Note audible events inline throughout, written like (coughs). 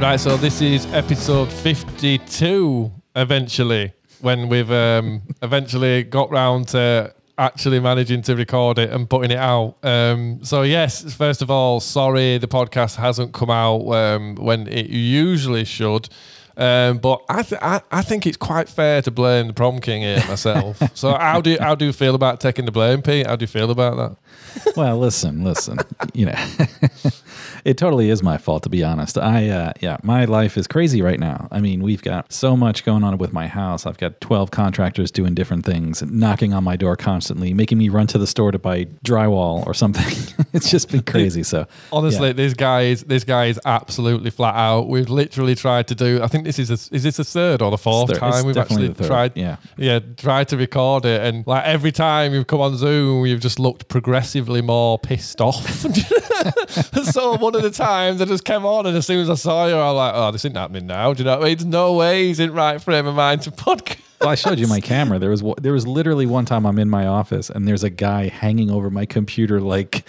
Right, so this is episode 52 eventually, when we've um, (laughs) eventually got round to actually managing to record it and putting it out. Um, so, yes, first of all, sorry the podcast hasn't come out um, when it usually should. Um, but I, th- I, I think it's quite fair to blame the prom king here myself. (laughs) so how do you, how do you feel about taking the blame, Pete? How do you feel about that? well, listen, listen. you know, (laughs) it totally is my fault to be honest. I uh, yeah, my life is crazy right now. I mean, we've got so much going on with my house. I've got 12 contractors doing different things, knocking on my door constantly, making me run to the store to buy drywall or something. (laughs) it's just been crazy. So honestly, yeah. this guy is this guy is absolutely flat out. We've literally tried to do. I think this is a, is this the third or the fourth third. time we've actually tried. Yeah, yeah, tried to record it, and like every time you've come on Zoom, you've just looked progressively more pissed off. (laughs) so one of the times I just came on, and as soon as I saw you, I was like, "Oh, this isn't happening now." Do you know what I mean? There's no way he's in right frame of mind to podcast. Well, I showed you my camera. There was there was literally one time I'm in my office and there's a guy hanging over my computer like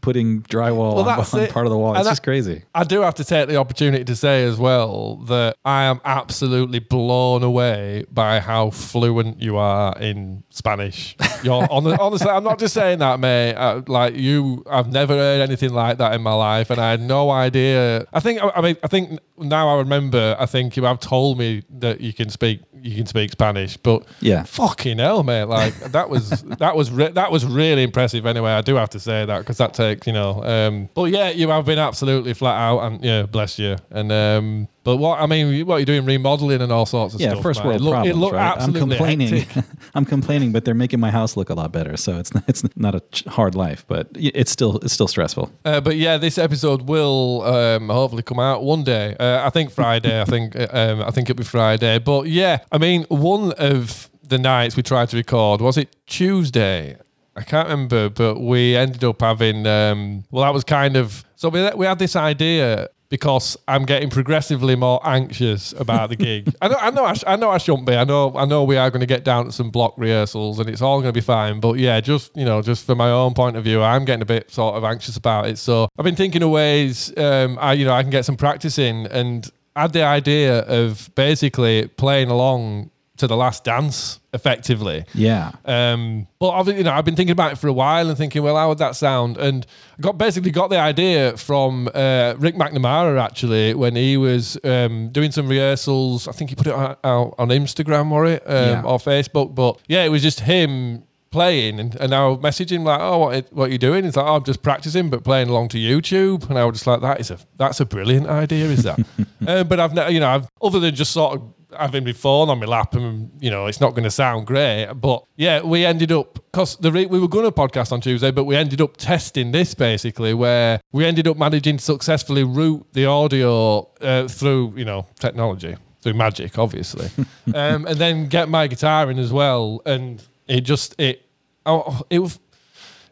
putting drywall well, on, on part of the wall. It's just crazy. I do have to take the opportunity to say as well that I am absolutely blown away by how fluent you are in Spanish. You're (laughs) honestly, I'm not just saying that, mate. Uh, like you, I've never heard anything like that in my life, and I had no idea. I think, I mean, I think now I remember. I think you have told me that you can speak you can speak Spanish, but yeah, fucking hell, mate! Like that was (laughs) that was re- that was really impressive. Anyway, I do have to say that because that takes you know. Um, but yeah, you have been absolutely flat out, and yeah, bless you. And um, but what I mean, what you're doing, remodeling and all sorts of yeah, stuff. Yeah, first world it look, problems, it look right? I'm complaining. (laughs) (laughs) I'm complaining, but they're making my house look a lot better. So it's not, (laughs) it's not a hard life, but it's still it's still stressful. Uh, but yeah, this episode will um, hopefully come out one day. Uh, I think Friday. I think um, I think it'll be Friday. But yeah, I mean, one of the nights we tried to record was it Tuesday? I can't remember, but we ended up having. Um, well, that was kind of so we we had this idea because I'm getting progressively more anxious about the gig. I know, I know, I, sh- I know, I shouldn't be. I know, I know, we are going to get down to some block rehearsals, and it's all going to be fine. But yeah, just you know, just from my own point of view, I'm getting a bit sort of anxious about it. So I've been thinking of ways, um, I you know, I can get some practice in, and had the idea of basically playing along to the last dance effectively. Yeah. Um, but obviously, you know, I've been thinking about it for a while and thinking, well, how would that sound? And got basically got the idea from uh, Rick McNamara actually when he was um, doing some rehearsals. I think he put it out, on Instagram or it um, yeah. or Facebook. But yeah, it was just him playing and, and I was messaging like, oh, what, what are you doing? He's like, oh, I'm just practicing, but playing along to YouTube. And I was just like, that is a, that's a brilliant idea, is that? (laughs) um, but I've, never you know, I've, other than just sort of having my phone on my lap and you know it's not going to sound great but yeah we ended up because the re- we were going to podcast on tuesday but we ended up testing this basically where we ended up managing to successfully route the audio uh, through you know technology through magic obviously. (laughs) Um, and then get my guitar in as well and it just it oh, it was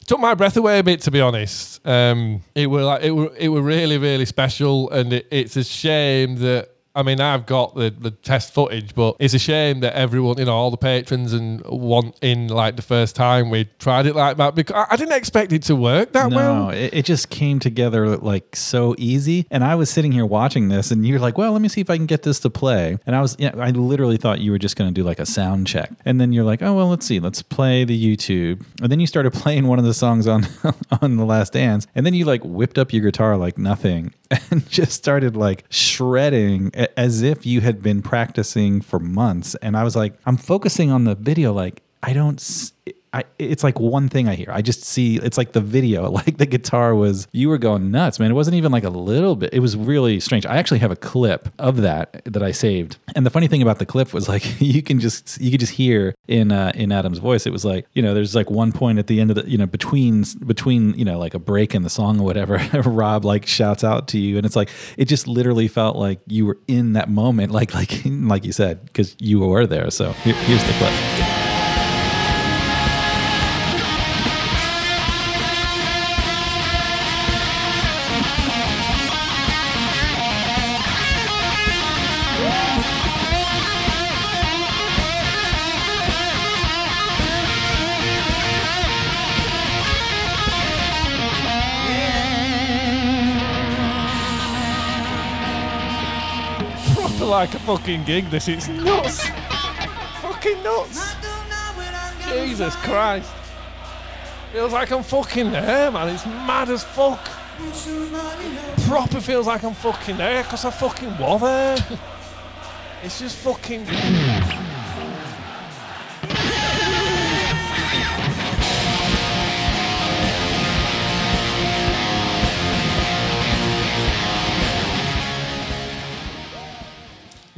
took my breath away a bit to be honest. Um, it were like it were it were really really special and it, it's a shame that I mean, I've got the, the test footage, but it's a shame that everyone, you know, all the patrons and want in like the first time we tried it like that because I, didn't expect it to work that no, well. No, it, it, just came together like so easy. And I was sitting here watching this, and you're like, "Well, let me see if I can get this to play." And I was, yeah, I literally thought you were just going to do like a sound check, and then you're like, "Oh well, let's see, let's play the YouTube." And then you started (laughs) playing one of the songs on (laughs) on the Last Dance, and then you like whipped up your guitar like nothing (laughs) and just started like shredding as if you had been practicing for months. And I was like, I'm focusing on the video, like, I don't. I, it's like one thing I hear. I just see it's like the video, (laughs) like the guitar was. You were going nuts, man. It wasn't even like a little bit. It was really strange. I actually have a clip of that that I saved. And the funny thing about the clip was like (laughs) you can just you could just hear in uh, in Adam's voice. It was like you know there's like one point at the end of the you know between between you know like a break in the song or whatever. (laughs) Rob like shouts out to you, and it's like it just literally felt like you were in that moment, like like like you said, because you were there. So here, here's the clip. Like a fucking gig. This is nuts, fucking nuts. Jesus Christ. Feels like I'm fucking there, man. It's mad as fuck. Proper feels like I'm fucking there because I fucking was there. (laughs) It's just fucking.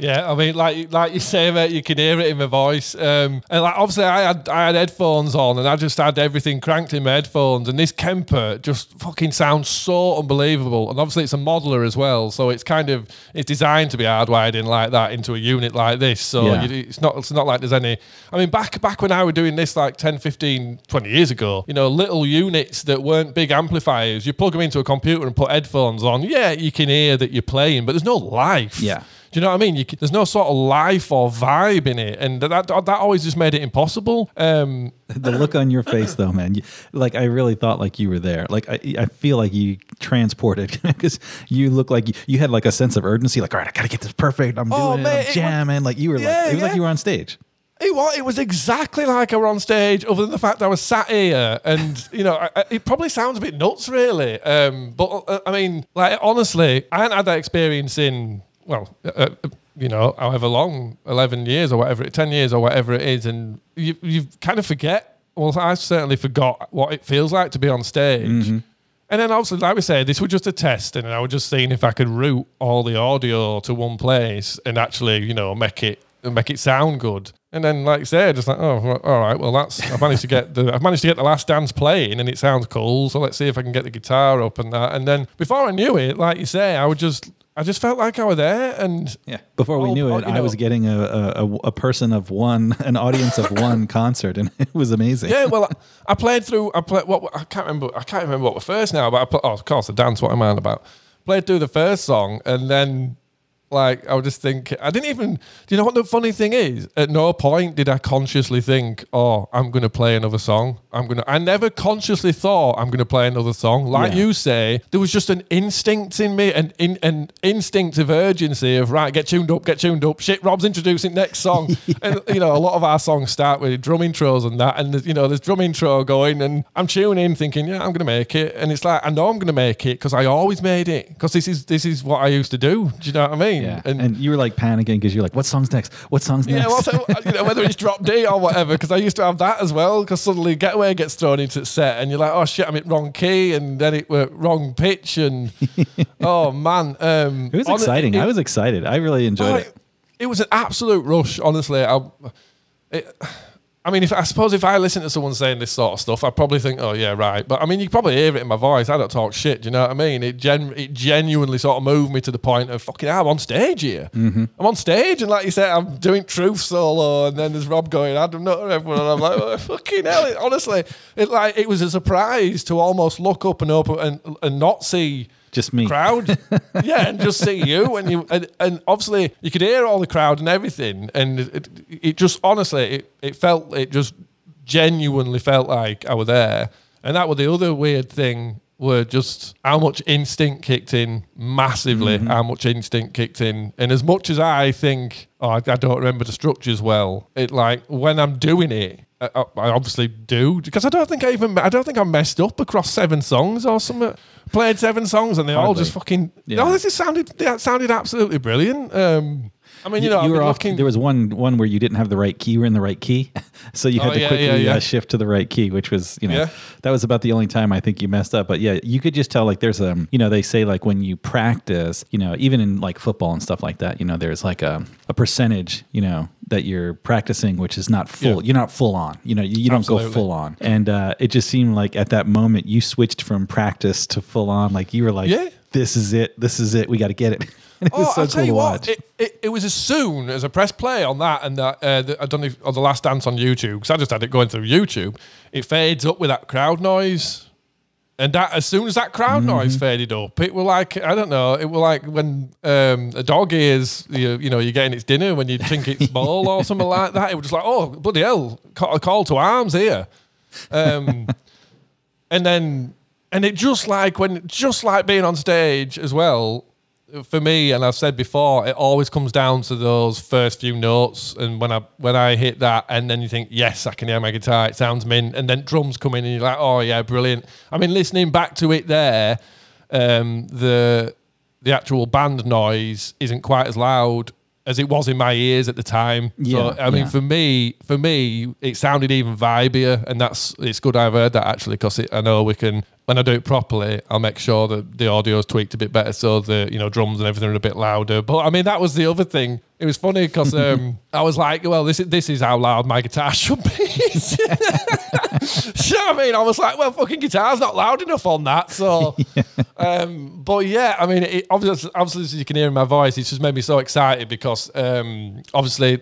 Yeah, I mean, like like you say, mate, you can hear it in my voice. Um, and like obviously, I had I had headphones on, and I just had everything cranked in my headphones. And this Kemper just fucking sounds so unbelievable. And obviously, it's a modeler as well, so it's kind of it's designed to be hardwired in like that into a unit like this. So Yeah. you, it's not it's not like there's any. I mean, back back when I were doing this like 10, 15, 20 years ago, you know, little units that weren't big amplifiers. You plug them into a computer and put headphones on. Yeah, you can hear that you're playing, but there's no life. Yeah. Do you know what I mean? You, there's no sort of life or vibe in it, and that that, that always just made it impossible. Um, (laughs) the look on your face though man you, like i really thought like you were there like i, I feel like you transported (laughs) because you look like you, you had like a sense of urgency like all right i gotta get this perfect i'm Oh, doing it mate, it i'm was- jamming like you were Yeah, like it was like you were on stage it was, it was exactly like I were on stage, other than the fact I was sat here, and (laughs) you know, I, I- it probably sounds a bit nuts, really. Um, but uh, I mean, like honestly, I hadn't had that experience in well, uh, uh, you know, however long, eleven years or whatever, ten years or whatever it is, and you you kind of forget. Well, I certainly forgot what it feels like to be on stage. And then obviously, like we said, this was just a test, and I was just seeing if I could route all the audio to one place and actually, you know, make it make it sound good. And then, like you said, just like, oh, all right, well, that's I've managed to get the I've managed to get the last dance playing, and it sounds cool. So let's see if I can get the guitar up and that. And then before I knew it, like you say, I would just I just felt like I was there, and yeah before we Oh, knew oh, it you i was getting a, a, a- person of one an audience of one (laughs) concert and it was amazing yeah, well, (laughs) I, I played through. I played what I can't remember. I can't remember what was first now, but I played, oh, of course, the dance. What am I on about? Played through the first song, and then like I would just think I didn't even. Do you know what the funny thing is? At no point did I consciously think, "Oh, I'm going to play another song." I'm gonna. I never consciously thought I'm going to play another song. Like Yeah. you say, there was just an instinct in me, an in, an instinctive urgency of right, get tuned up, get tuned up. Shit, Rob's introducing next song, (laughs) and you know a lot of our songs start with drum intros and that, and you know there's drum intro going, and I'm tuning in thinking, yeah, I'm going to make it, and it's like I know I'm going to make it because I always made it because this is this is what I used to do. Do you know what I mean? Yeah. and, you were like panicking because you're like what song's next? What song's next yeah, well, so, you know, whether it's drop D or whatever, because I used to have that as well. Because suddenly Getaway gets thrown into the set, and you're like, oh shit, I'm in wrong key, and then it were wrong pitch, and (laughs) oh man, um, it was exciting. it- i was excited. I really enjoyed Oh, it. it was an absolute rush, honestly. I, it, I mean, if I suppose if I listen to someone saying this sort of stuff, I'd probably think, "Oh yeah, right." But I mean, you probably hear it in my voice. I don't talk shit. Do you know what I mean? It gen- it genuinely sort of moved me to the point of fucking. I'm on stage here. Mm-hmm. I'm on stage, and like you said, I'm doing truth solo, and then there's Rob going, "Adam Nutter," everyone, and I'm like, oh, (laughs) "Fucking hell!" It, honestly, it like it was a surprise to almost look up and open and and not see just me crowd. (laughs) yeah, and just see you and you and, and obviously you could hear all the crowd and everything, and it, it just honestly it, it felt it just genuinely felt like I was there, and that was the other weird thing. Were just how much instinct kicked in massively. Mm-hmm. How much instinct kicked in, and as much as I think, oh, I, I don't remember the structures well. It like when I'm doing it, I, I I obviously do because I don't think I even I don't think I messed up across seven songs or something. Uh, played seven songs and they all just fucking. Yeah. No, this is sounded that sounded absolutely brilliant. Um, I mean, you know, you were off. looking. There was one one where you didn't have the right key. You were in the right key, (laughs) so you had Oh, to yeah, quickly yeah, yeah. Uh, shift to the right key, which was you know that was about the only time I think you messed up. But yeah, you could just tell like there's a you know they say like when you practice, you know even in like football and stuff like that, you know there's like a a percentage you know that you're practicing, which is not full. Yeah. You're not full on. You know you, you don't Absolutely. go full on. And uh, it just seemed like at that moment you switched from practice to full on. Like you were like, Yeah. this is it. This is it. We got to get it. (laughs) (laughs) It was Oh, so I'll cool tell you what, it, it, it was as soon as I pressed play on that and that, uh, the, I don't know if, or the last dance on YouTube, because I just had it going through YouTube, it fades up with that crowd noise. And that, as soon as that crowd Mm-hmm. noise faded up, it was like, I don't know, it was like when um, a dog hears, you, you know, you're getting its dinner when you drink its (laughs) bowl or something like that. It was just like, oh, bloody hell, a call to arms here. Um, (laughs) and then, and it just like when, just like being on stage as well, for me, and I've said before, it always comes down to those first few notes. And when I when I hit that, and then you think, yes, I can hear my guitar. It sounds mint. And then drums come in, and you're like, oh yeah, brilliant. I mean, listening back to it there, um, the the actual band noise isn't quite as loud as it was in my ears at the time. Yeah, so, I mean, yeah. for me, for me, it sounded even vibier, and that's it's good I've heard that actually because I know we can when I do it properly, I'll make sure that the audio is tweaked a bit better, so the you know drums and everything are a bit louder. But I mean, that was the other thing. It was funny because (laughs) um, I was like, well, this is this is how loud my guitar should be. (laughs) you know what I mean? I was like, well, fucking guitar's not loud enough on that. So, (laughs) um, but yeah, I mean, it, obviously, obviously, as you can hear in my voice, it's just made me so excited because um, obviously,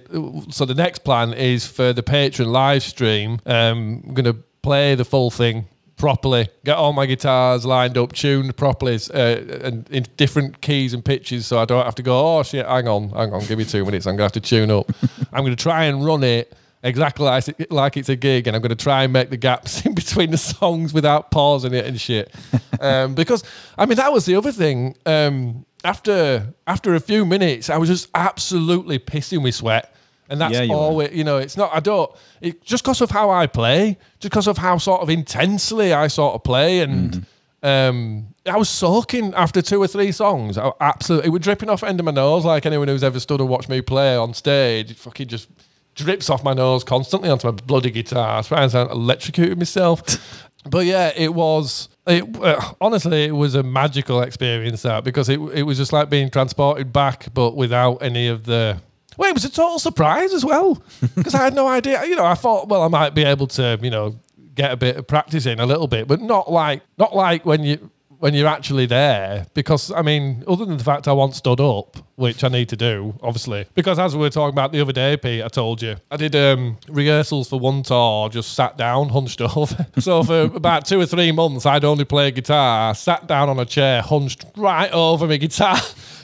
so the next plan is for the Patreon live stream. Um, I'm going to play the full thing properly, get all my guitars lined up, tuned properly, uh, and in different keys and pitches, so I don't have to go. Oh shit! Hang on, hang on, give me two minutes. I'm gonna have to tune up. (laughs) I'm gonna try and run it exactly like, like it's a gig, and I'm gonna try and make the gaps (laughs) in between the songs without pausing it and shit. (laughs) um, because I mean, that was the other thing. Um, after after a few minutes, I was just absolutely pissing with sweat. And that's Yeah, you all it, you know, it's not, I don't, it, just because of how I play, just because of how sort of intensely I sort of play. And um, I was soaking after two or three songs. I absolutely, it was dripping off the end of my nose like anyone who's ever stood and watched me play on stage. It fucking just drips off my nose constantly onto my bloody guitar. I swear I electrocuted myself. (laughs) but yeah, it was. It, uh, honestly, it was a magical experience that because it it was just like being transported back, but without any of the well, it was a total surprise as well because I had no idea. You know, I thought, well, I might be able to, you know, get a bit of practice in a little bit, but not like not like when you when you're actually there. Because I mean, other than the fact I once stood up, which I need to do, obviously, because as we were talking about the other day, Pete, I told you I did um, rehearsals for one tour, just sat down, (laughs) hunched over. so for about two or three months, I'd only play guitar, sat down on a chair, hunched right over my guitar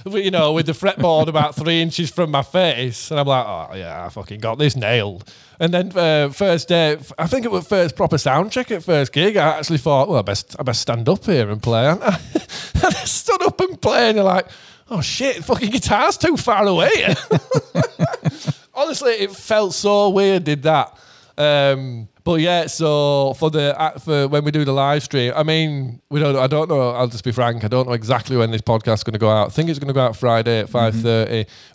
you know, with the fretboard about three inches from my face. And I'm like, oh, yeah, I fucking got this nailed. And then uh, first day, I think it was first proper sound check at first gig. I actually thought, well, I best, I best stand up here and play. And (laughs) I, and I stood up and played, and you're like, oh shit, fucking guitar's too far away. (laughs) Honestly, it felt so weird. Did that? Um, but yeah, so for the uh, for when we do the live stream, I mean, we don't. I don't know. I'll just be frank. I don't know exactly when this podcast is going to go out. I think it's going to go out Friday at five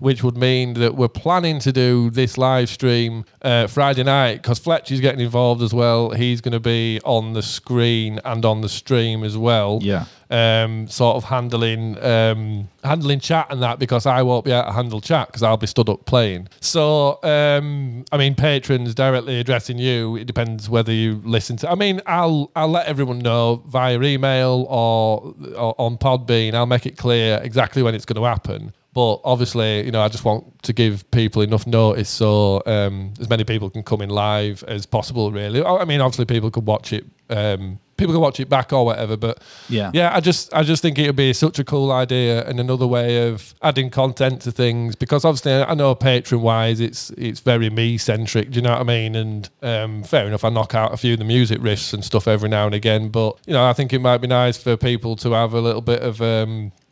which would mean that we're planning to do this live stream uh, Friday night because Fletcher's getting involved as well. He's going to be on the screen and on the stream as well Yeah. Um, sort of handling um, handling chat and that because I won't be able to handle chat because I'll be stood up playing. So um, I mean, patrons directly addressing you. It depends whether you listen to. I mean, I'll I'll let everyone know via email or, or on Podbean. I'll make it clear exactly when it's going to happen. But obviously, you know, I just want to give people enough notice so um, as many people can come in live as possible. Really, I mean, obviously, people could watch it. Um, people can watch it back or whatever. But Yeah. yeah, I just I just think it would be such a cool idea and another way of adding content to things because obviously I know Patreon wise it's it's very me centric. Do you know what I mean? And um, fair enough, I knock out a few of the music riffs and stuff every now and again. But you know, I think it might be nice for people to have a little bit of.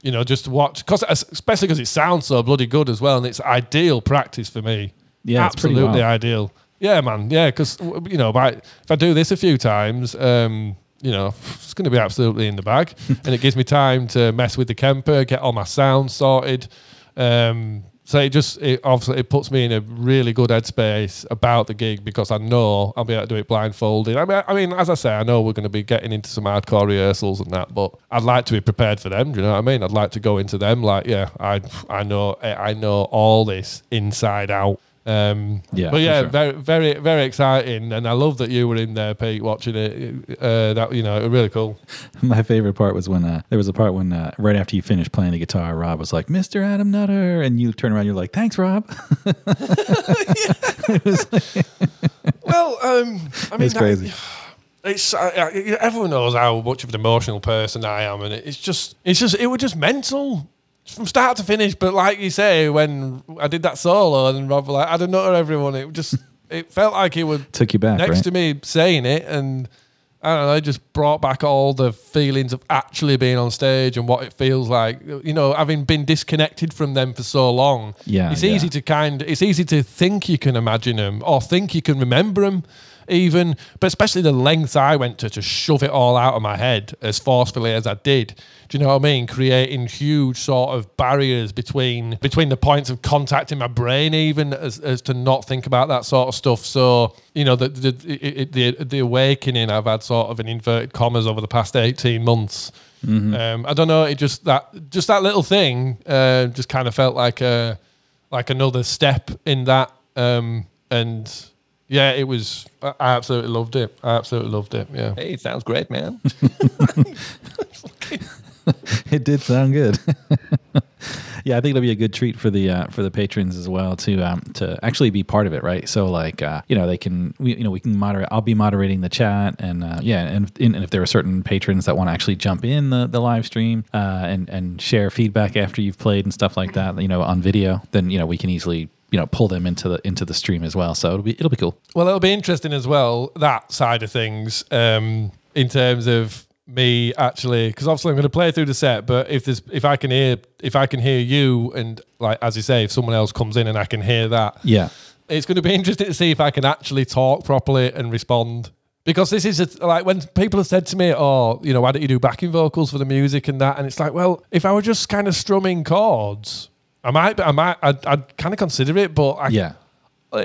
You know, just to watch, cause, especially because it sounds so bloody good as well, and it's ideal practice for me. Yeah, absolutely ideal. Yeah, man. Yeah, because you know, by, if I do this a few times, um, you know, it's going to be absolutely in the bag, (laughs) and it gives me time to mess with the Kemper, get all my sounds sorted. Um, so it just it obviously it puts me in a really good headspace about the gig because I know I'll be able to do it blindfolded. I mean, I mean, as I say, I know we're going to be getting into some hardcore rehearsals and that, but I'd like to be prepared for them. Do you know what I mean? I'd like to go into them like, yeah, I I know I know all this inside out. Um, Yeah, but yeah, sure. very, very, very exciting, and I love that you were in there, Pete, watching it. Uh, that you know, it was really cool. (laughs) My favorite part was when uh, there was a part when uh, right after you finished playing the guitar, Rob was like, "Mr. Adam Nutter," and you turn around, you're like, "Thanks, Rob." (laughs) (laughs) Well, um, I mean, It's crazy. that- (sighs) it's uh, everyone knows how much of an emotional person I am, and it's just, it's just, it was just mental from start to finish. But like you say, when I did that solo, and Rob like, Adam Nutter, everyone, it just, (laughs) it felt like he would Took you back, next right? to me saying it, and I don't know, it just brought back all the feelings of actually being on stage and what it feels like. You know, having been disconnected from them for so long. Yeah, it's yeah. easy to kind. It's easy to think you can imagine them or think you can remember them, even. But especially the lengths I went to to shove it all out of my head as forcefully as I did. Do you know what I mean? Creating huge sort of barriers between between the points of contact in my brain, even as, as to not think about that sort of stuff. So you know, the the, it, the the awakening I've had sort of in inverted commas over the past eighteen months. Um, I don't know. It just that just that little thing uh, just kind of felt like a like another step in that. Um, and yeah, it was. I I absolutely loved it. I absolutely loved it. Yeah. Hey, it sounds great, man. (laughs) (laughs) it did sound good. (laughs) yeah, I think it'll be a good treat for the uh, for the patrons as well to um, to actually be part of it, right? So like uh, you know they can we, you know we can moderate. I'll be moderating the chat, and uh, yeah, and, and if there are certain patrons that want to actually jump in the, the live stream uh, and and share feedback after you've played and stuff like that, you know, on video, then you know we can easily you know pull them into the into the stream as well. So it'll be it'll be cool. Well, it'll be interesting as well that side of things um, in terms of me actually because obviously I'm going to play through the set, but if there's if I can hear if I can hear you and like as you say, if someone else comes in and I can hear that, Yeah. it's going to be interesting to see if I can actually talk properly and respond. Because this is a, like when people have said to me, "Oh, you know, why don't you do backing vocals for the music and that?" And it's like, well, if I were just kind of strumming chords, I might, I might, I'd, I'd kind of consider it, but I, Yeah.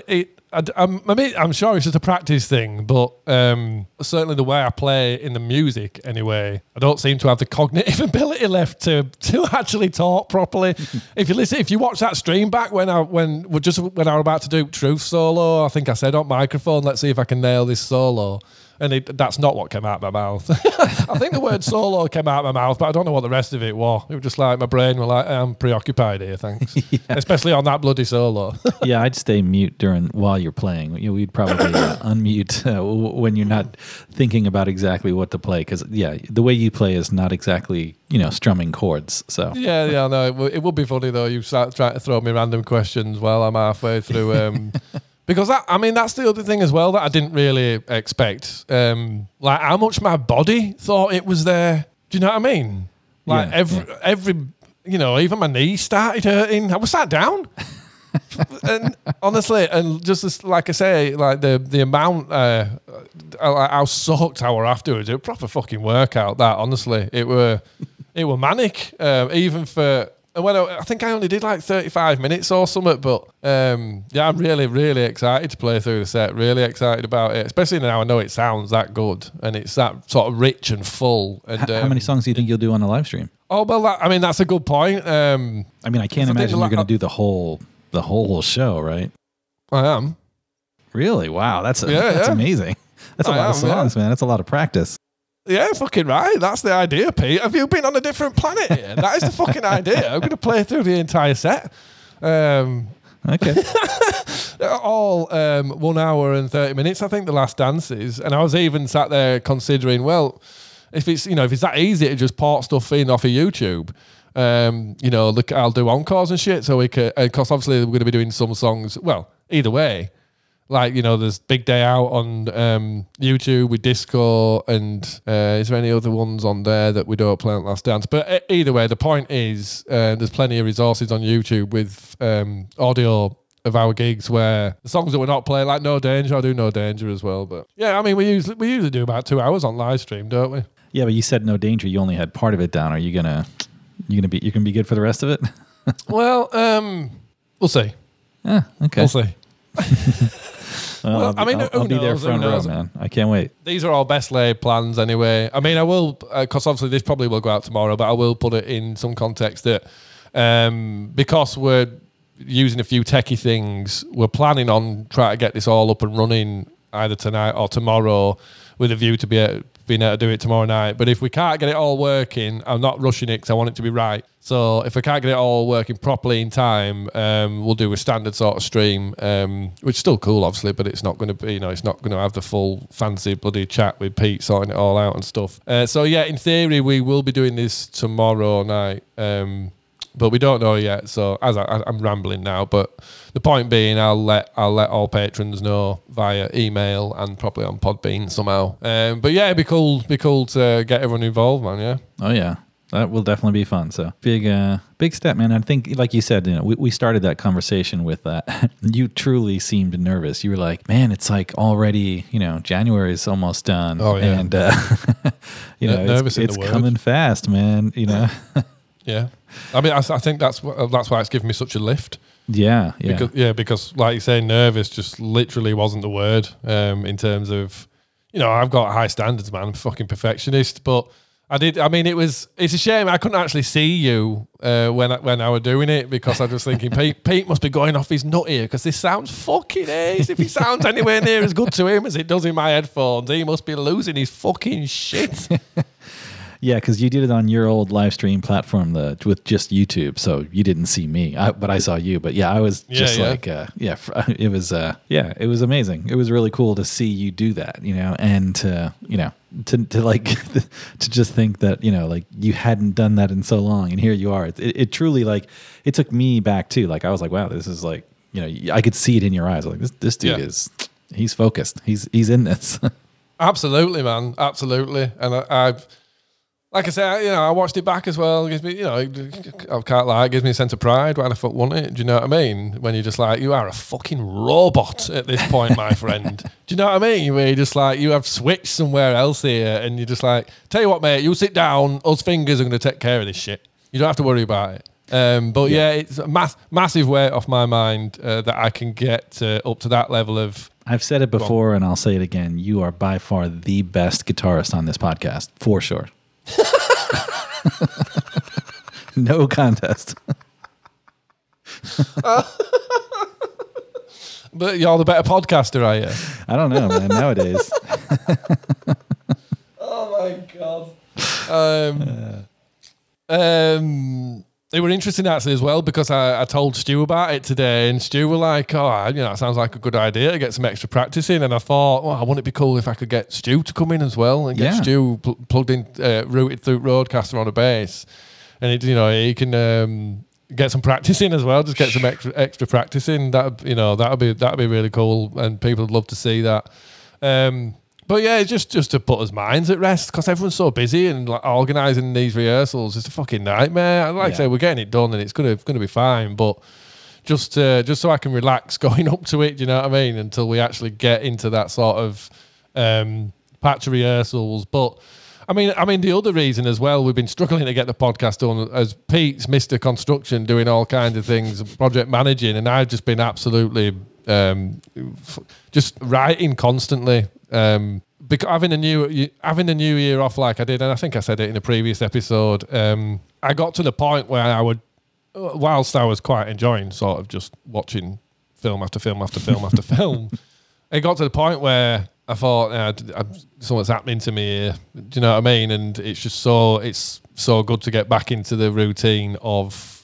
it, I, I'm, I mean, I'm sure it's just a practice thing, but um, certainly the way I play in the music, anyway, I don't seem to have the cognitive (laughs) ability left to to actually talk properly. (laughs) if you listen, if you watch that stream back when I when just when I was about to do Truth solo, I think I said on microphone, "Let's see if I can nail this solo." And it, that's not what came out of my mouth. (laughs) I think the word solo came out of my mouth, but I don't know what the rest of it was. It was just like my brain was like, I'm preoccupied here, thanks. (laughs) Especially on that bloody solo. (laughs) yeah, I'd stay mute during while you're playing. You we'd probably uh, (coughs) unmute uh, when you're not thinking about exactly what to play because yeah, the way you play is not exactly you know strumming chords. So Yeah, yeah, no, it, w- it would be funny though. You start trying to throw me random questions while I'm halfway through. Um, because that, I mean, that's the other thing as well that I didn't really expect. Um, like how much my body thought it was there. Do you know what I mean? Like Yeah, every, every, you know, even my knee started hurting. I was sat down. (laughs) and honestly, and just as, like I say, like the the amount, uh, uh, how soaked I were afterwards, it was a proper fucking workout. That honestly, it were it were manic. Um, even for and when I, I think I only did like thirty five minutes or something, but um, yeah, I'm really really excited to play through the set. Really excited about it, especially now I know it sounds that good and it's that sort of rich and full. And H- how many um, songs do you think you'll do on the live stream? Oh well, that, I mean that's a good point. Um, I mean, I can't imagine a you're going to do the whole the whole show, right? I am. Really? Wow, that's Yeah, that's yeah. amazing. That's a I lot of am, yeah. songs, man. That's a lot of practice. Yeah, fucking right. That's the idea, Pete. Have you been on a different planet here? That is the fucking idea. I'm going to play through the entire set. Um, Okay. (laughs) all um, one hour and 30 minutes, I think, the last dances. And I was even sat there considering, well, if it's, you know, if it's that easy to just port stuff in off of YouTube, um, you know, look, I'll do encores and shit. So we could, because obviously we're going to be doing some songs. Well, either way, like you know, there's Big Day Out on um, YouTube with Disco, and uh, is there any other ones on there that we don't play on Last Dance? But either way, the point is uh, there's plenty of resources on YouTube with um, audio of our gigs where the songs that we're not playing, like No Danger, I do No Danger as well. But yeah, I mean, we usually we usually do about two hours on live stream, don't we? yeah, but you said no danger. You only had part of it down. Are you gonna you gonna be you gonna be good for the rest of it? (laughs) well, um, we'll see. yeah. Okay. We'll see. (laughs) Well, I'll be, I mean, I'll, I'll be there knows, front row, man. I can't wait. these are all best laid plans anyway. I mean, I will, because obviously this probably will go out tomorrow, but I will put it in some context that um, because we're using a few techie things, we're planning on trying to get this all up and running either tonight or tomorrow with a view to be able, being able to do it tomorrow night. But if we can't get it all working, I'm not rushing it because I want it to be right. So if I can't get it all working properly in time, um, we'll do a standard sort of stream, um, which is still cool, obviously, but it's not going to be, you know, it's not going to have the full fancy bloody chat with Pete sorting it all out and stuff. Uh, so yeah, in theory, we will be doing this tomorrow night. Um, but we don't know yet. So as I, I'm rambling now, but the point being, I'll let I'll let all patrons know via email and probably on Podbean somehow. Um, but yeah, it'd be cool, be cool to get everyone involved, man. Yeah. Oh yeah, that will definitely be fun. So big, uh, big step, man. I think, like you said, you know, we, we started that conversation with that. (laughs) you truly seemed nervous. You were like, "Man, it's like already, you know, January is almost done." Oh, yeah. and uh, (laughs) you know, N- it's, it's coming fast, man. You know, (laughs) Yeah. I mean, I, I think that's wh- that's why it's given me such a lift. yeah, yeah, Because, yeah, because like you say, nervous just literally wasn't the word um, in terms of, you know, I've got high standards, man. I'm a fucking perfectionist, but I did. I mean, it was. It's a shame I couldn't actually see you uh, when I, when I were doing it because I was thinking Pete (laughs) Pete must be going off his nut here because this sounds fucking ace. If he sounds anywhere near as good to him as it does in my headphones, he must be losing his fucking shit. (laughs) yeah. Because you did it on your old live stream platform, the with just YouTube, so you didn't see me, I, but I saw you. But yeah, I was Yeah, just yeah. like, uh, yeah, (laughs) it was, uh, yeah, it was amazing. It was really cool to see you do that, you know, and to, you know, to, to like (laughs) to just think that you know like you hadn't done that in so long and here you are it, it, truly like it took me back too like i was like wow this is like you know i could see it in your eyes like this this dude Yeah. is he's focused he's he's in this (laughs) Absolutely, man. Absolutely. And I, I've, like I said, you know, I watched it back as well. It gives me, you know, I can't lie, it gives me a sense of pride. Why the fuck won it? Do you know what I mean? When you're just like, you are a fucking robot at this point, my (laughs) friend. Do you know what I mean? Where you're just like, you have switched somewhere else here, and you're just like, tell you what, mate, you sit down. Us fingers are going to take care of this shit. You don't have to worry about it. Um, but yeah, it's a mass, massive weight off my mind uh, that I can get uh, up to that level of i've said it before and i'll say it again you are by far the best guitarist on this podcast for sure (laughs) no contest (laughs) But you're the better podcaster, are you? i don't know man nowadays (laughs) Oh my god. Um, um, they were interesting actually as well because I, I told Stu about it today, and Stu were like, "Oh, you know, that sounds like a good idea to get some extra practice in." And I thought, "Well, wouldn't it be cool if I could get Stu to come in as well and get Yeah. Stu pl- plugged in, uh, routed through RODECaster on a bass, and it, you know, he can." Um, Get some practice in as well. Just get some extra extra practice in. That you know that would be that would be really cool, and people would love to see that. Um, but yeah, it's just just to put us minds at rest because everyone's so busy and like organising these rehearsals. It's a fucking nightmare. And Like I Yeah. say, we're getting it done and it's gonna gonna be fine. But just uh, just so I can relax (laughs) going up to it. Do you know what I mean? Until we actually get into that sort of um, patch of rehearsals. But I mean, I mean, the other reason as well, we've been struggling to get the podcast done as Pete's Mister Construction doing all kinds of things, project managing, and I've just been absolutely um, f- just writing constantly. Um, because having a new having a new year off like I did, and I think I said it in a previous episode. Um, I got to the point where I would, whilst I was quite enjoying sort of just watching film after film after film after (laughs) film, it got to the point where I thought, uh, something's happening to me here. Do you know what I mean? And it's just so it's so good to get back into the routine of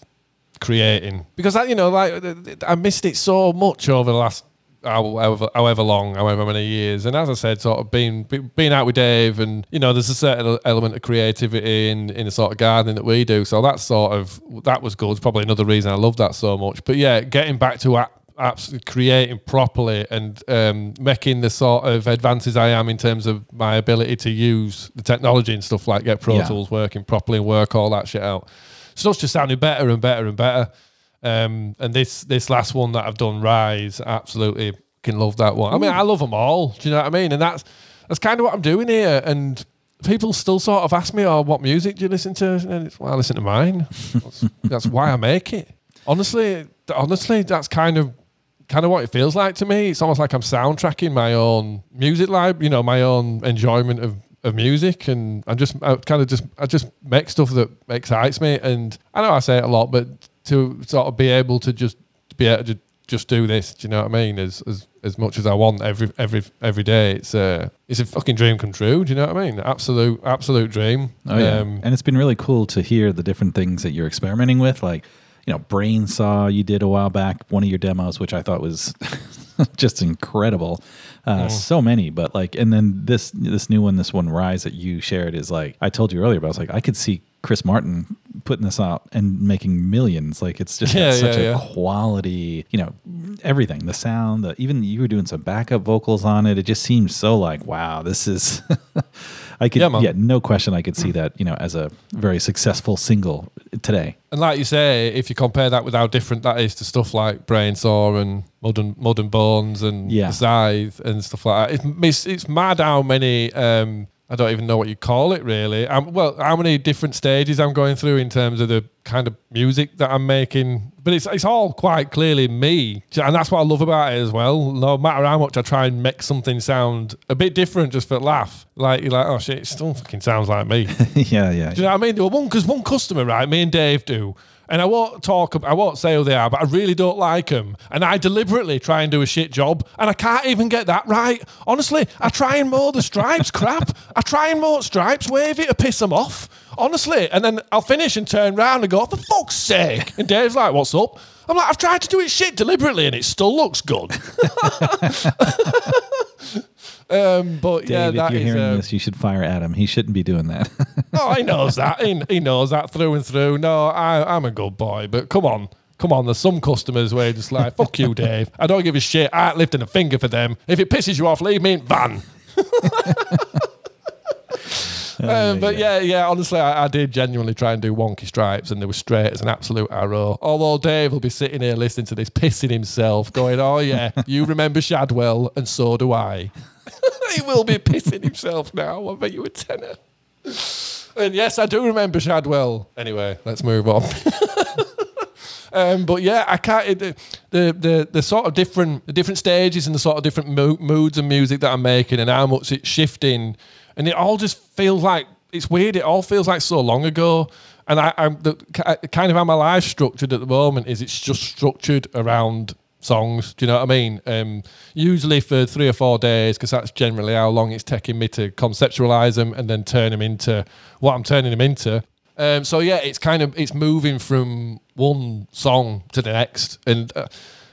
creating because I, you know, like I missed it so much over the last however, however long, however many years. And as I said, sort of being being out with Dave, and you know, there's a certain element of creativity in in the sort of gardening that we do. So that's sort of that was good. It's probably another reason I love that so much. But yeah, getting back to absolutely creating properly and um, making the sort of advances I am in terms of my ability to use the technology and stuff like get Pro Yeah. Tools working properly and work all that shit out. Stuff's just sounding better and better and better. Um, and this this last one that I've done, Rise, absolutely can love that one. I mean, I love them all. Do you know what I mean? And that's that's kind of what I'm doing here. And people still sort of ask me, "Oh, what music do you listen to?" And it's, well, I listen to mine. That's, (laughs) that's why I make it. Honestly, honestly, that's kind of kind of what it feels like to me. It's almost like I'm soundtracking my own music life. You know, my own enjoyment of of music, and I'm just I kind of just I just make stuff that excites me. And I know I say it a lot, but to sort of be able to just be able to just do this, do you know what I mean? As as as much as I want every every every day, it's a it's a fucking dream come true. Do you know what I mean? Absolute absolute dream. Oh yeah, Um, and it's been really cool to hear the different things that you're experimenting with, like you know, Brainsaw you did a while back, one of your demos, which I thought was (laughs) just incredible. Uh, So many, but like, and then this this new one, this one rise that you shared is like I told you earlier, but I was like, I could see Chris Martin putting this out and making millions. Like it's just Yeah, such yeah, a quality, you know, everything, the sound, the, even you were doing some backup vocals on it. It just seems so like, wow, this is, (laughs) I could, Yeah, no question. I could see that, you know, as a very successful single today. And like you say, if you compare that with how different that is to stuff like Brainsaw and Modern Modern Bones and Yeah. Scythe and stuff like that, it's, it's, it's mad how many. Um, I don't even know what you call it really. Um, well, how many different stages I'm going through in terms of the kind of music that I'm making, but it's it's all quite clearly me, and that's what I love about it as well. No matter how much I try and make something sound a bit different just for laugh, like you're like, oh shit, it still fucking sounds like me. (laughs) yeah, yeah. Do you know what I mean? Well, one because one customer, right? Me and Dave do, and I won't talk. I won't say who they are, but I really don't like them, and I deliberately try and do a shit job, and I can't even get that right. Honestly, I try and mow the stripes. (laughs) crap. I try and mow stripes, wave it to piss them off. Honestly, and then I'll finish and turn round and go, for fuck's sake. And Dave's like, what's up? I'm like, I've tried to do it shit deliberately, and it still looks good. (laughs) um, but yeah, Dave, that if you're is, hearing uh, this, you should fire Adam. He shouldn't be doing that. (laughs) Oh, he knows that. He, he knows that through and through. No, I, I'm a good boy, but come on. Come on, there's some customers where you're just like, fuck you, (laughs) Dave. I don't give a shit. I ain't lifting a finger for them. If it pisses you off, leave me in van. (laughs) Um, but yeah, yeah, honestly, I, I did genuinely try and do wonky stripes, and they were straight as an absolute arrow. Although Dave will be sitting here listening to this, pissing himself, going, Oh, yeah, (laughs) you remember Shadwell, and so do I. (laughs) he will be pissing himself now. I bet you a tenner. And yes, I do remember Shadwell. Anyway, let's move on. (laughs) Um, but yeah, I can't. It, the the the sort of different the different stages and the sort of different mo- moods and music that I'm making and how much it's shifting, and it all just feels like it's weird. It all feels like so long ago. And I, I'm the kind of how my life's structured at the moment is it's just structured around songs. Do you know what I mean? Um, usually for three or four days, because that's generally how long it's taking me to conceptualize them and then turn them into what I'm turning them into. Um, so yeah, it's kind of it's moving from one song to the next, and uh,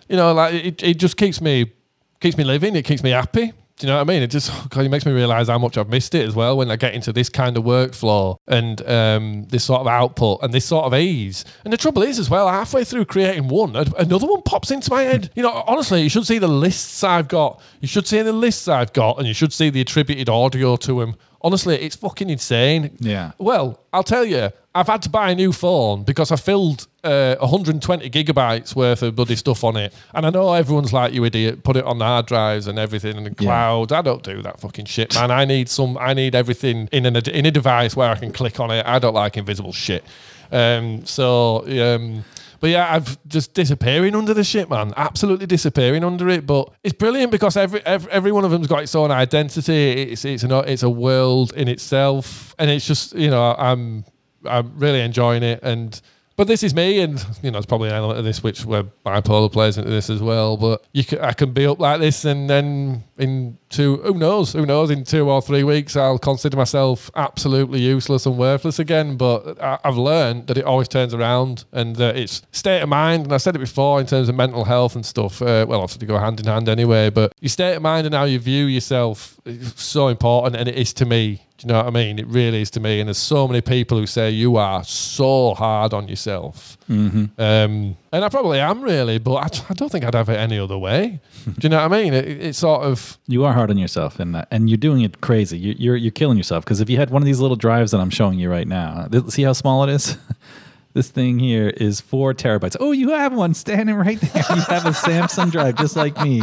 you know, like it, it just keeps me keeps me living. It keeps me happy. Do you know what I mean? It just God, it makes me realize how much I've missed it as well when I get into this kind of workflow and um, this sort of output and this sort of ease. And the trouble is, as well, halfway through creating one, another one pops into my head. You know, honestly, you should see the lists I've got. You should see the lists I've got, and you should see the attributed audio to them. Honestly, it's fucking insane. Yeah. Well, I'll tell you, I've had to buy a new phone because I filled uh, 120 gigabytes worth of bloody stuff on it. And I know everyone's like, you idiot, put it on the hard drives and everything and the cloud. I don't do that fucking shit, man. I need some, I need everything in, an, in a device where I can click on it. I don't like invisible shit. Um, so, um, but yeah, I've just disappearing under the shit, man. Absolutely disappearing under it. But it's brilliant because every every, every one of them's got its own identity. It's it's an, it's a world in itself, and it's just you know I'm I'm really enjoying it. And but this is me, and you know, it's probably an element of this which where bipolar plays into this as well. But you can, I can be up like this, and then in two, who knows, who knows, in two or three weeks, I'll consider myself absolutely useless and worthless again. But I, I've learned that it always turns around, and that it's state of mind. And I said it before in terms of mental health and stuff. Uh, well, obviously go hand in hand anyway. But your state of mind and how you view yourself is so important, and it is to me. Do you know what I mean? It really is to me. And there's so many people who say you are so hard on yourself. Um, and I probably am really, but I, I don't think I'd have it any other way. Do you know what I mean? It, it's sort of You are hard on yourself, and and you're doing it crazy. You, you're you're killing yourself because if you had one of these little drives that I'm showing you right now, see how small it is. (laughs) this thing here is four terabytes. Oh, you have one standing right there. (laughs) You have a Samsung drive just like me.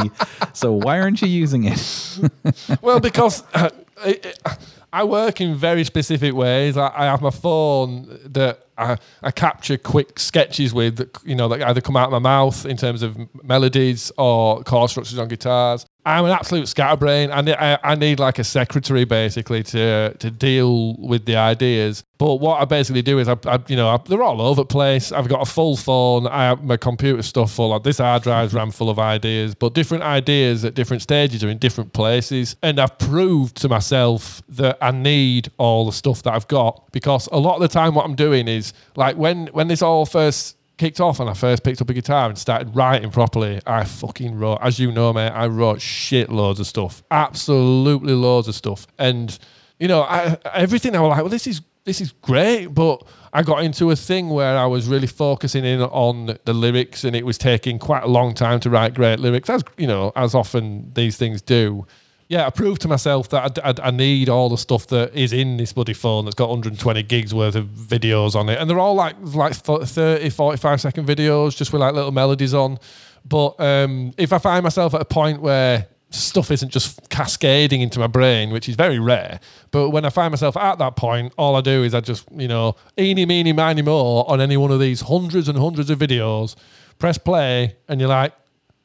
So why aren't you using it? (laughs) well because uh, it- I work in very specific ways. I, I have my phone that I, I capture quick sketches with, that, you know, that either come out of my mouth in terms of melodies or chord structures on guitars. I'm an absolute scatterbrain. I I, I need like a secretary basically to to deal with the ideas. But what I basically do is, I, I you know, I, they're all over the place. I've got a full phone. I have my computer stuff full. Of, this hard drive's ram full of ideas, but different ideas at different stages are in different places. And I've proved to myself that I need all the stuff that I've got because a lot of the time, what I'm doing is like when when this all first kicked off and I first picked up a guitar and started writing properly, I fucking wrote, as you know, mate, I wrote shit loads of stuff, absolutely loads of stuff. And, you know, I, everything I was like, well, this is this is great, but I got into a thing where I was really focusing in on the lyrics, and it was taking quite a long time to write great lyrics, as you know, as often these things do. Yeah, I proved to myself that I, I, I need all the stuff that is in this bloody phone that's got 120 gigs worth of videos on it, and they're all like like 30, 45 second videos, just with like little melodies on. But um, if I find myself at a point where stuff isn't just cascading into my brain, which is very rare. But when I find myself at that point, all I do is I just, you know, eeny, meeny, miny, more on any one of these hundreds and hundreds of videos, press play, and you're like,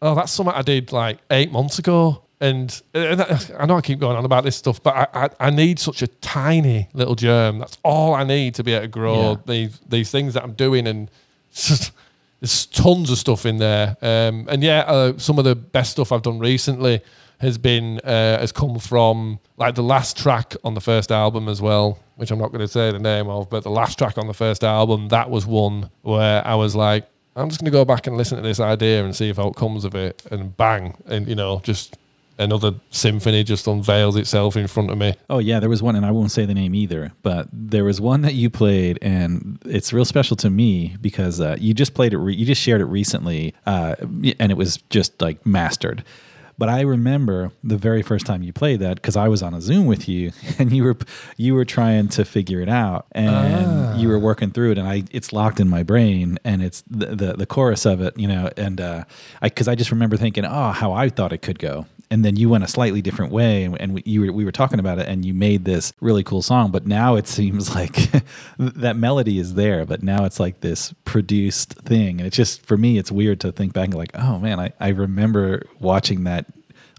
oh, that's something I did like eight months ago. And I know I keep going on about this stuff, but I, I, I, need such a tiny little germ. That's all I need to be able to grow yeah. these these things that I'm doing, and just, (laughs) there's tons of stuff in there. Um, and yeah, uh, some of the best stuff I've done recently has been uh, has come from like the last track on the first album as well, which I'm not going to say the name of, but the last track on the first album that was one where I was like, I'm just going to go back and listen to this idea and see if out comes of it, and bang, and you know, just another symphony just unveils itself in front of me. Oh yeah, there was one, and I won't say the name either, but there was one that you played, and it's real special to me because uh, you just played it, re- you just shared it recently, uh, and it was just like mastered. But I remember the very first time you played that because I was on a Zoom with you (laughs) and you were you were trying to figure it out and ah. you were working through it and I it's locked in my brain and it's the the, the chorus of it, you know, and uh, I because I just remember thinking, oh, how I thought it could go, and then you went a slightly different way and, and we, you were, we were talking about it and you made this really cool song but now it (laughs) seems like that melody is there but now it's like this produced thing. And it's just for me it's weird to think back and like oh man i, I remember watching that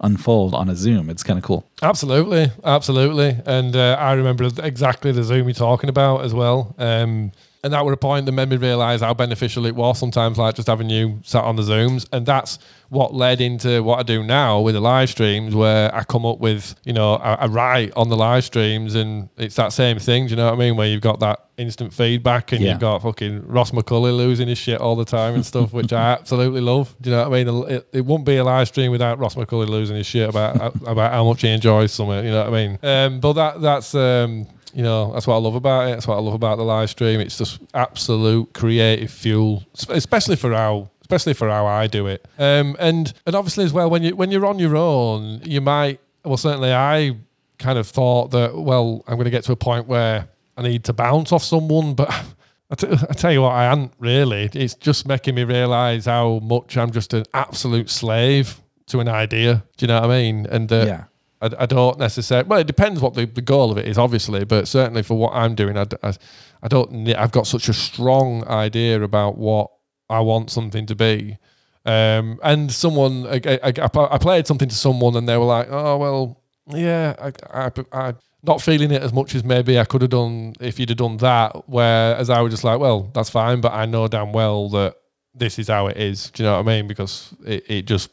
unfold on a zoom. It's kind of cool. Absolutely. Absolutely. And uh, i remember exactly the zoom you're talking about as well. Um, and that was a point that made me realize how beneficial it was sometimes like just having you sat on the zooms. And that's what led into what i do now with the live streams where i come up with you know i, I write on the live streams and it's that same thing do you know what i mean? Where you've got that instant feedback and yeah. you've got fucking ross mccully losing his shit all the time and stuff which i (laughs) absolutely love do you know what i mean? It, it wouldn't be a live stream without ross mccully losing his shit about (laughs) about how much he enjoys something you know what i mean? Um, but that that's um, you know that's what I love about it. That's what I love about the live stream. It's just absolute creative fuel, especially for how especially for how I do it. Um, and and obviously as well when you when you're on your own, you might well certainly I kind of thought that well I'm going to get to a point where I need to bounce off someone, but. (laughs) I, t- I tell you what, I not really. It's just making me realise how much I'm just an absolute slave to an idea. Do you know what I mean? And uh, yeah. I, I don't necessarily. Well, it depends what the, the goal of it is, obviously, but certainly for what I'm doing, I, I, I don't. I've got such a strong idea about what I want something to be. Um, and someone, I, I, I, played something to someone, and they were like, "Oh well, yeah, I, I, I, not feeling it as much as maybe I could have done if you'd have done that." Whereas I was just like, "Well, that's fine," but I know damn well that this is how it is. Do you know what I mean? Because it, it just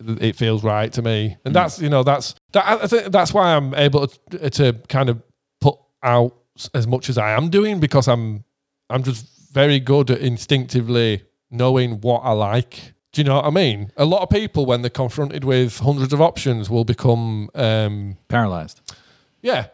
it feels right to me, and mm. that's you know that's that. I think that's why I'm able to, to kind of put out as much as I am doing because I'm I'm just very good at instinctively knowing what I like. Do you know what I mean? A lot of people, when they're confronted with hundreds of options, will become um, paralyzed. Yeah,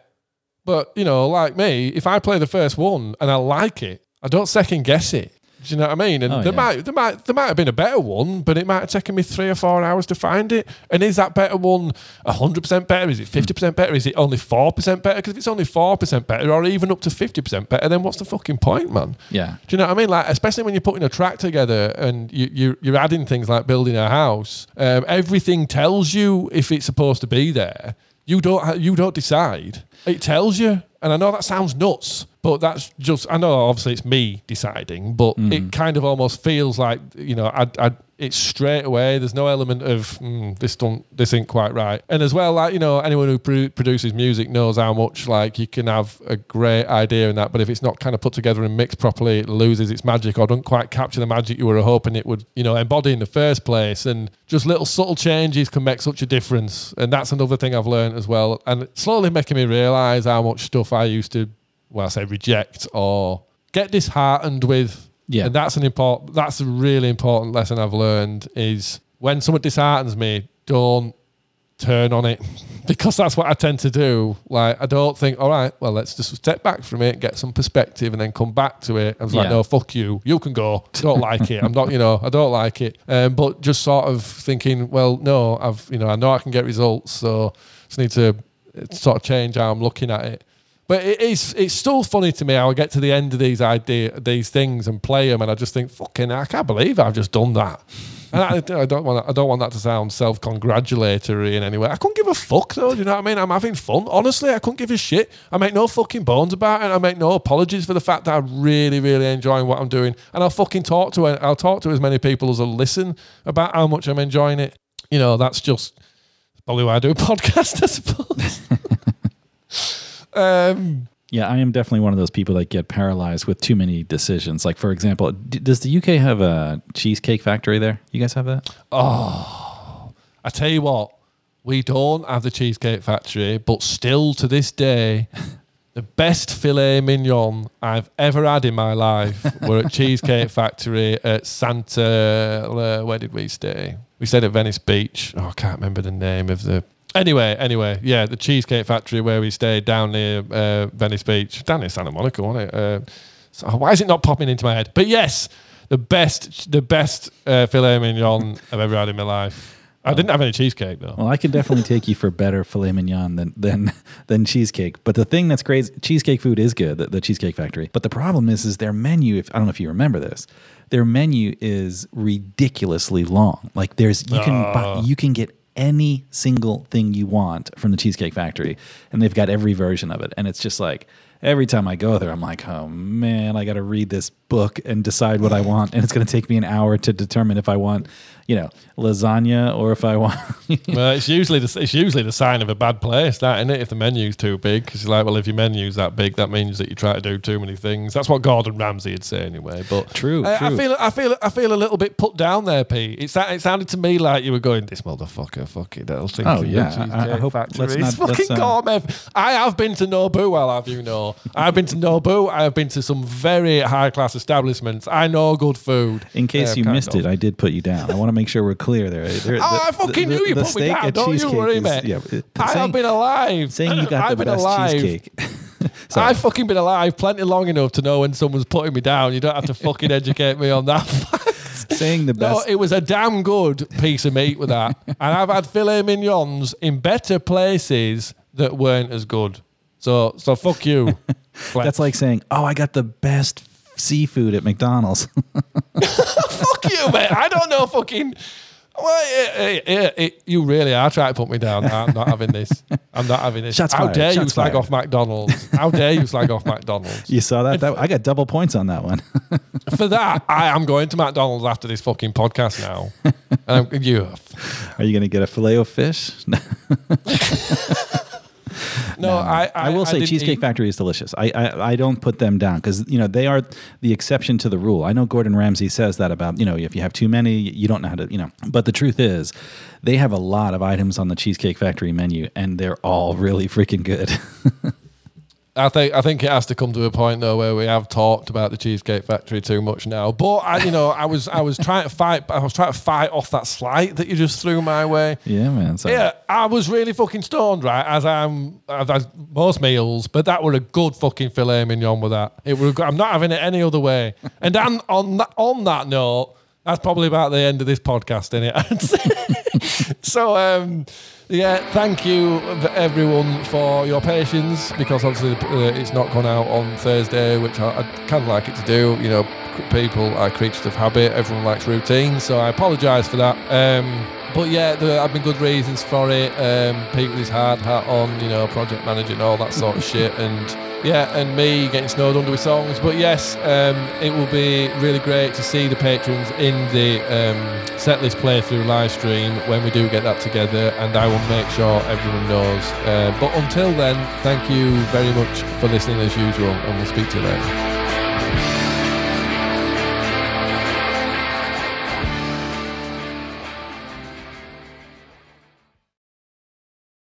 but you know, like me, if I play the first one and I like it, I don't second guess it. Do you know what I mean? And oh, there yeah. might there might there might have been a better one, but it might have taken me three or four hours to find it. And is that better one hundred percent better? Is it fifty percent better? Is it only four percent better? Because if it's only four percent better, or even up to fifty percent better, then what's the fucking point, man? Yeah. Do you know what I mean? Like, especially when you're putting a track together and you, you you're adding things like building a house. Um, everything tells you if it's supposed to be there. You don't you don't decide. It tells you. And I know that sounds nuts, but that's just, I know obviously it's me deciding, but mm. it kind of almost feels like, you know, I, I, it's straight away. There's no element of mm, this don't this ain't quite right. And as well, like you know, anyone who pr- produces music knows how much like you can have a great idea in that, but if it's not kind of put together and mixed properly, it loses its magic or don't quite capture the magic you were hoping it would, you know, embody in the first place. And just little subtle changes can make such a difference. And that's another thing I've learned as well. And slowly making me realize how much stuff I used to, well, I say reject or get disheartened with yeah, and that's an important. That's a really important lesson I've learned is when someone disheartens me, don't turn on it (laughs) because that's what I tend to do. Like I don't think, all right, well, let's just step back from it, get some perspective, and then come back to it. I was like, no, fuck you, you can go. Don't (laughs) like it. I'm not, you know, I don't like it. Um, but just sort of thinking, well, no, I've, you know, I know I can get results, so just need to uh, sort of change how I'm looking at it. But it is, it's still funny to me how I get to the end of these idea, these things and play them, and I just think, fucking, I can't believe I've just done that. And I, I don't want, I don't want that to sound self-congratulatory in any way. I couldn't give a fuck though. Do you know what I mean? I'm having fun. Honestly, I couldn't give a shit. I make no fucking bones about it. I make no apologies for the fact that I'm really, really enjoying what I'm doing. And I'll fucking talk to, I'll talk to as many people as will listen about how much I'm enjoying it. You know, that's just probably why I do a (laughs) podcast, I suppose. (laughs) um, Yeah, I am definitely one of those people that get paralyzed with too many decisions. Like, for example, d- does the UK have a cheesecake factory there? You guys have that? Oh, I tell you what, we don't have the Cheesecake Factory, but still to this day, (laughs) the best filet mignon I've ever had in my life were at Cheesecake (laughs) Factory at Santa. Where did we stay? We stayed at Venice Beach. Oh, I can't remember the name of the. Anyway, anyway, yeah, the Cheesecake Factory where we stayed down near uh, Venice Beach, down near Santa Monica, wasn't it? Uh, so why is it not popping into my head? But yes, the best, the best uh, filet mignon I've ever had in my life. I didn't have any cheesecake though. Well, I can definitely take you for better filet mignon than than (laughs) than cheesecake. But the thing that's crazy, cheesecake food is good, the, the Cheesecake Factory. But the problem is, is their menu. If I don't know if you remember this, their menu is ridiculously long. Like there's you can buy, you can get any single thing you want from the Cheesecake Factory, and they've got every version of it. And it's just like every time I go there, I'm like, oh man, I got to read this book and decide what I want, and it's going to take me an hour to determine if I want, you know, lasagna or if I want. (laughs) Well, it's usually the, it's usually the sign of a bad place, that isn't it? If the menu's too big, because you're like, well, if your menu's that big, that means that you try to do too many things. That's what Gordon Ramsay would say anyway. But True, I, I feel I feel I feel a little bit put down there, Pete. It, sa- it sounded to me like you were going, this motherfucker, fucking hell. thinking Oh, yeah. I- I hope- Factory let's not- let's, fucking uh, gourmet. I have been to Nobu, I'll have you know. I've been to Nobu. I have been to some very high class establishments. I know good food. In case you missed of. it, I did put you down. I want to make sure we're clear there. (laughs) Oh, the- I fucking the- knew you the put me steak down. Don't you Cheesecake worry, is- mate. yeah, I have been alive. Saying you got I've the been best alive. cheesecake. (laughs) I've fucking been alive plenty long enough to know when someone's putting me down. You don't have to fucking educate me on that. (laughs) saying the best. no, it was a damn good piece of meat with that. and I've had filet mignons in better places that weren't as good. So, so fuck you. That's like saying, "Oh, I got the best seafood at McDonald's." (laughs) fuck you, mate. I don't know fucking. Well, yeah, yeah, it- you really are trying to put me down. I'm not having this. I'm not having this. Shots How fired, dare you shots slag fired. off McDonald's? How dare you slag off McDonald's? you saw that? that? I got double points on that one. (laughs) For that, I am going to McDonald's after this fucking podcast now. And I'm, you, Are you going to get a filet of fish? (laughs) no, I, I, I will say Cheesecake eat- Factory is delicious. I, I I don't put them down because you know they are the exception to the rule. I know Gordon Ramsay says that about you know if you have too many, you don't know how to you know. But the truth is, they have a lot of items on the Cheesecake Factory menu, and they're all really freaking good. (laughs) I think I think it has to come to a point though where we have talked about the Cheesecake Factory too much now. But I, you know, I was I was trying to fight. I was trying to fight off that slight that you just threw my way. yeah, man. So Yeah, I was really fucking stoned, right? As I'm, as as most meals, but that were a good fucking filet mignon with that. It good- I'm not having it any other way. And then on that, on that note, that's probably about the end of this podcast, isn't it? (laughs) so, um, yeah, thank you everyone for your patience because obviously uh, it's not gone out on Thursday, which I, I kind of like it to do. You know, people are creatures of habit. Everyone likes routine, so I apologise for that. Um, but yeah, there have been good reasons for it. Um, Pete with hard hat on, you know, project manager and all that sort of shit, and yeah, and me getting snowed under with songs. But yes, um, it will be really great to see the patrons in the um, setlist playthrough live stream when we do get that together, and I will make sure everyone knows. Uh, but until then, thank you very much for listening as usual, and we'll speak to you later.